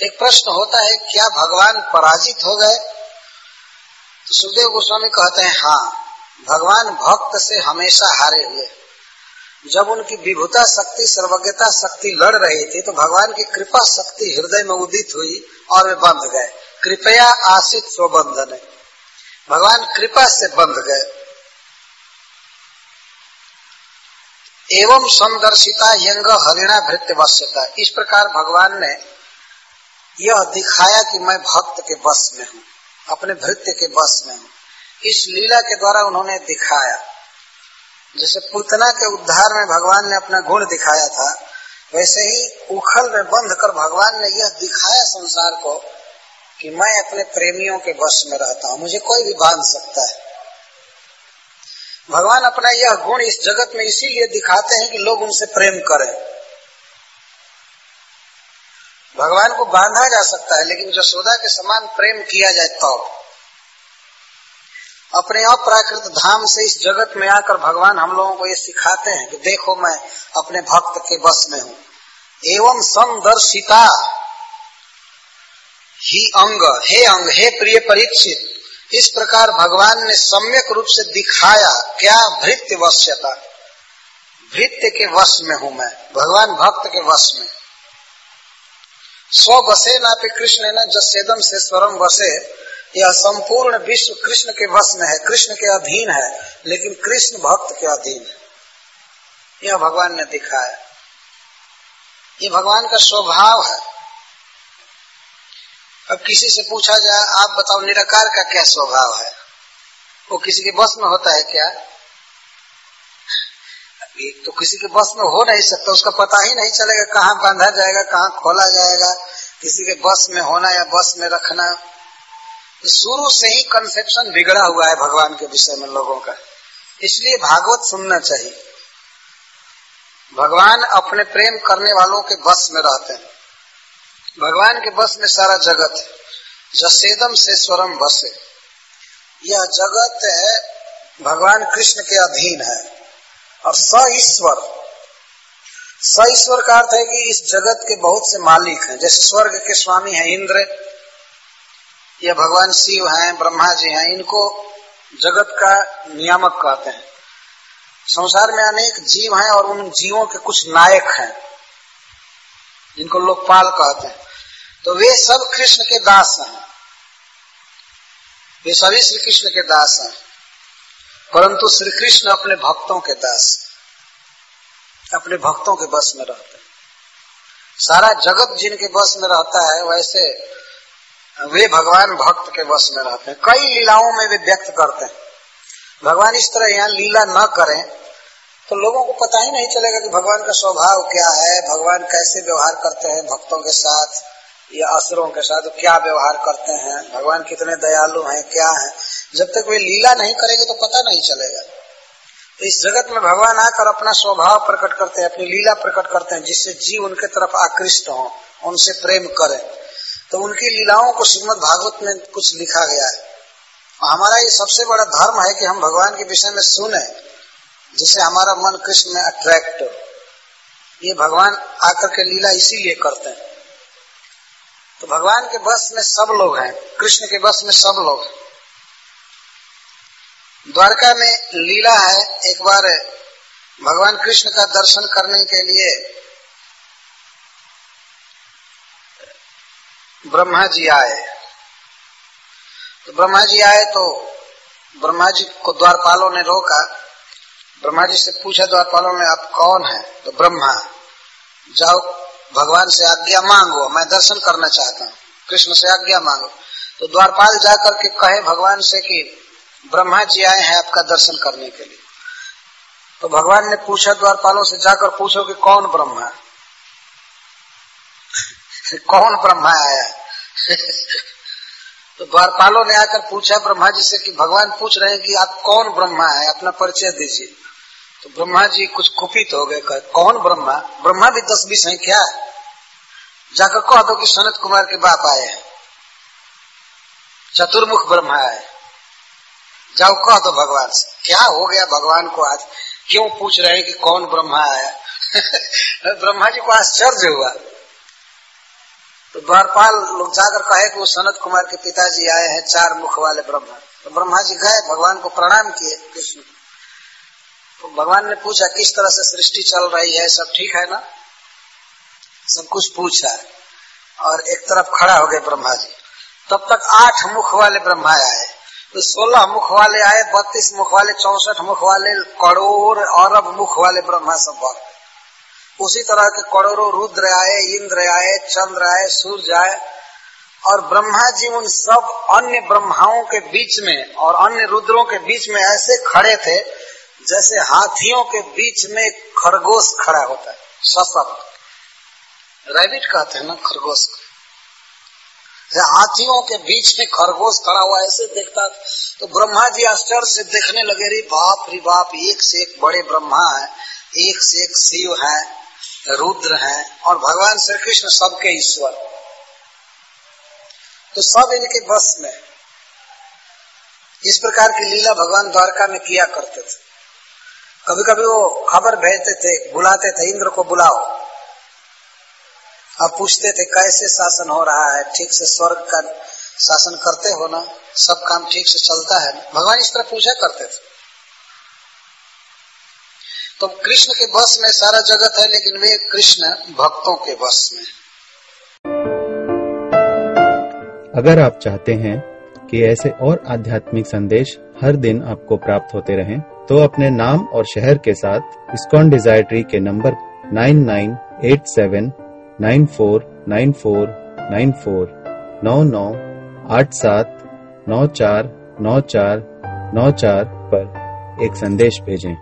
एक प्रश्न होता है, क्या भगवान पराजित हो गए? तो सुखदेव गोस्वामी कहते हैं हाँ भगवान भक्त से हमेशा हारे हुए। जब उनकी विभुता शक्ति, सर्वज्ञता शक्ति लड़ रही थी तो भगवान की कृपा शक्ति हृदय में उदित हुई और वे बंध गए। कृपया आशित स्वबंधन भगवान कृपा से बंध गए। एवं संदर्शिता यंग हरिणा भृत्य इस प्रकार भगवान ने यह दिखाया कि मैं भक्त के बस में हूँ, अपने भृत्य के बस में हूँ। इस लीला के द्वारा उन्होंने दिखाया। जैसे पुतना के उद्धार में भगवान ने अपना गुण दिखाया था, वैसे ही उखल में बंध कर भगवान ने यह दिखाया संसार को कि मैं अपने प्रेमियों के वश में रहता हूँ। मुझे कोई भी बाँध सकता है। भगवान अपना यह गुण इस जगत में इसीलिए दिखाते हैं कि लोग उनसे प्रेम करें। भगवान को बांधा जा सकता है, लेकिन जसोदा के समान प्रेम किया जाए तो। अपने अप्राकृत धाम से इस जगत में आकर भगवान हम लोगों को ये सिखाते हैं कि देखो मैं अपने भक्त के बस में हूँ। एवं संदर्शिता। ही अंग, हे अंग, हे प्रिय परीक्षित इस प्रकार भगवान ने सम्यक रूप से दिखाया क्या भृत्य वश्यता भृत्य के वश में हूँ मैं, भगवान भक्त के वश में। स्व बसे ना पे कृष्ण न जसेदम से स्वरम बसे यह संपूर्ण विश्व कृष्ण के वश में है। कृष्ण के अधीन है, लेकिन कृष्ण भक्त के अधीन है। यह भगवान ने दिखाया ये भगवान का स्वभाव है। अब किसी से पूछा जाए, आप बताओ निराकार का क्या स्वभाव है? वो किसी के बस में होता है क्या? एक तो किसी के बस में हो नहीं सकता, उसका पता ही नहीं चलेगा कहाँ बांधा जाएगा, कहाँ खोला जाएगा, किसी के बस में होना या बस में रखना। तो शुरू से ही कंसेप्शन बिगड़ा हुआ है भगवान के विषय में लोगों का। इसलिए भागवत सुनना चाहिए। भगवान अपने प्रेम करने वालों के बस में रहते हैं। भगवान के बस में सारा जगत है। जसेदम से स्वरम बसे। यह जगत है, भगवान कृष्ण के अधीन है। और स ईश्वर। स ईश्वर का अर्थ है कि इस जगत के बहुत से मालिक हैं। जैसे स्वर्ग के स्वामी हैं इंद्र, या भगवान शिव हैं, ब्रह्मा जी हैं, इनको जगत का नियामक कहते हैं। संसार में अनेक जीव हैं और उन जीवों के कुछ नायक हैं, जिनको लोकपाल कहते हैं। तो वे सब कृष्ण के दास हैं। वे सभी श्री कृष्ण के दास हैं। परंतु श्री कृष्ण अपने भक्तों के दास अपने भक्तों के बस में रहते हैं। सारा जगत जिनके बस में रहता है, वैसे वे भगवान भक्त के बस में रहते हैं। कई लीलाओं में वे व्यक्त करते हैं। भगवान इस तरह यहाँ लीला न करें तो लोगों को पता ही नहीं चलेगा कि भगवान का स्वभाव क्या है, भगवान कैसे व्यवहार करते हैं भक्तों के साथ, या असुरों के साथ क्या व्यवहार करते हैं, भगवान कितने दयालु हैं, क्या है। जब तक वे लीला नहीं करेंगे तो पता नहीं चलेगा। तो इस जगत में भगवान आकर अपना स्वभाव प्रकट करते हैं, अपनी लीला प्रकट करते हैं, जिससे जीव उनके तरफ़ आकृष्ट हो, उनसे प्रेम करें। तो उनकी लीलाओं को श्रीमद भागवत में कुछ लिखा गया है। हमारा ये सबसे बड़ा धर्म है कि हम भगवान के विषय में सुने, जिससे हमारा मन कृष्ण में अट्रैक्ट हो। ये भगवान आकर के लीला इसीलिए करते हैं। तो भगवान के बस में सब लोग हैं, कृष्ण के बस में सब लोग हैं। द्वारका में लीला है, एक बार भगवान कृष्ण का दर्शन करने के लिए ब्रह्मा जी आए। तो ब्रह्मा जी आए तो ब्रह्मा जी को द्वारपालों ने रोका। ब्रह्मा जी से पूछा, द्वारपालों ने आप कौन है? तो ब्रह्मा, जाओ, भगवान से आज्ञा मांगो, मैं दर्शन करना चाहता हूँ। कृष्ण से आज्ञा मांगो। तो द्वारपाल जाकर के कहे भगवान से कि ब्रह्मा जी आए हैं आपका दर्शन करने के लिए। तो भगवान ने पूछा, द्वारपालों से जाकर पूछो कि कौन ब्रह्मा? कौन ब्रह्मा आया? तो द्वारपालों ने आकर पूछा, ब्रह्मा जी से कि भगवान पूछ रहे हैं कि आप कौन ब्रह्मा है? अपना परिचय दीजिए। तो ब्रह्मा जी कुछ कुपित हो गए कौन ब्रह्मा? ब्रह्मा भी दस बीस है क्या? जाकर कह दो कि सनत कुमार के बाप आए हैं। चतुर्मुख ब्रह्मा आए। जाओ कह दो भगवान से। क्या हो गया भगवान को आज? क्यों पूछ रहे हैं कि कौन ब्रह्मा आया ब्रह्मा जी को आश्चर्य हुआ। तो द्वारपाल लोग जाकर कहे कि वो सनत कुमार के पिताजी आए हैं, चार मुख वाले ब्रह्मा। तो ब्रह्मा जी गए, भगवान को प्रणाम किए कृष्ण। तो भगवान ने पूछा, किस तरह से सृष्टि चल रही है? सब ठीक है ना? सब कुछ पूछा। और एक तरफ़ खड़ा हो गए ब्रह्मा जी। तब तक आठ मुख वाले ब्रह्मा आए। तो सोलह मुख वाले आए, बत्तीस मुख वाले चौसठ मुख वाले करोड़ अरब मुख वाले ब्रह्मा सब बहुत उसी तरह के करोड़ों रुद्र आए, इंद्र आए, चंद्र आए, सूर्य आए, और ब्रह्मा जी उन सब अन्य ब्रह्माओं के बीच में और अन्य रुद्रों के बीच में ऐसे खड़े थे, जैसे हाथियों के बीच में खरगोश खड़ा होता है, सशक्त। रैबिट कहते हैं ना, खरगोश। को हाथियों के बीच में खरगोश खड़ा हुआ, ऐसे देखता तो ब्रह्मा जी आश्चर्य से देखने लगे रे बाप रे बाप, एक से एक बड़े ब्रह्मा है, एक से एक शिव है, रुद्र है और भगवान श्री कृष्ण सबके ईश्वर। तो सब इनके बस में इस प्रकार की लीला भगवान द्वारका में किया करते थे। कभी कभी वो खबर भेजते थे, बुलाते थे, इंद्र को बुलाओ। अब पूछते थे कैसे शासन हो रहा है? ठीक से स्वर्ग का शासन करते हो ना? सब काम ठीक से चलता है। भगवान इस तरह पूछा करते थे। तो कृष्ण के बस में सारा जगत है लेकिन वे कृष्ण भक्तों के बस में अगर आप चाहते हैं कि ऐसे और आध्यात्मिक संदेश हर दिन आपको प्राप्त होते रहें, तो अपने नाम और शहर के साथ इस्कॉन डिज़ायर ट्री के number 9987 nine four nine four nine four नौ नौ आठ सात नौ चार नौ चार नौ चार पर एक संदेश भेजें।